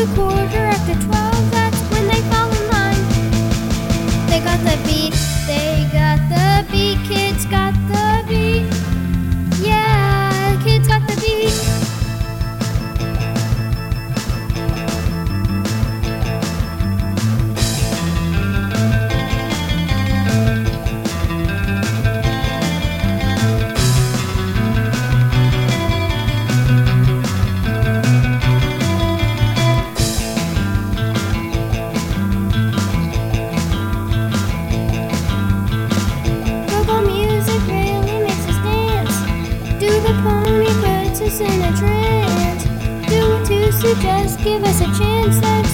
the quarter after twelve. In a trance. Do what to suggest, give us a chance.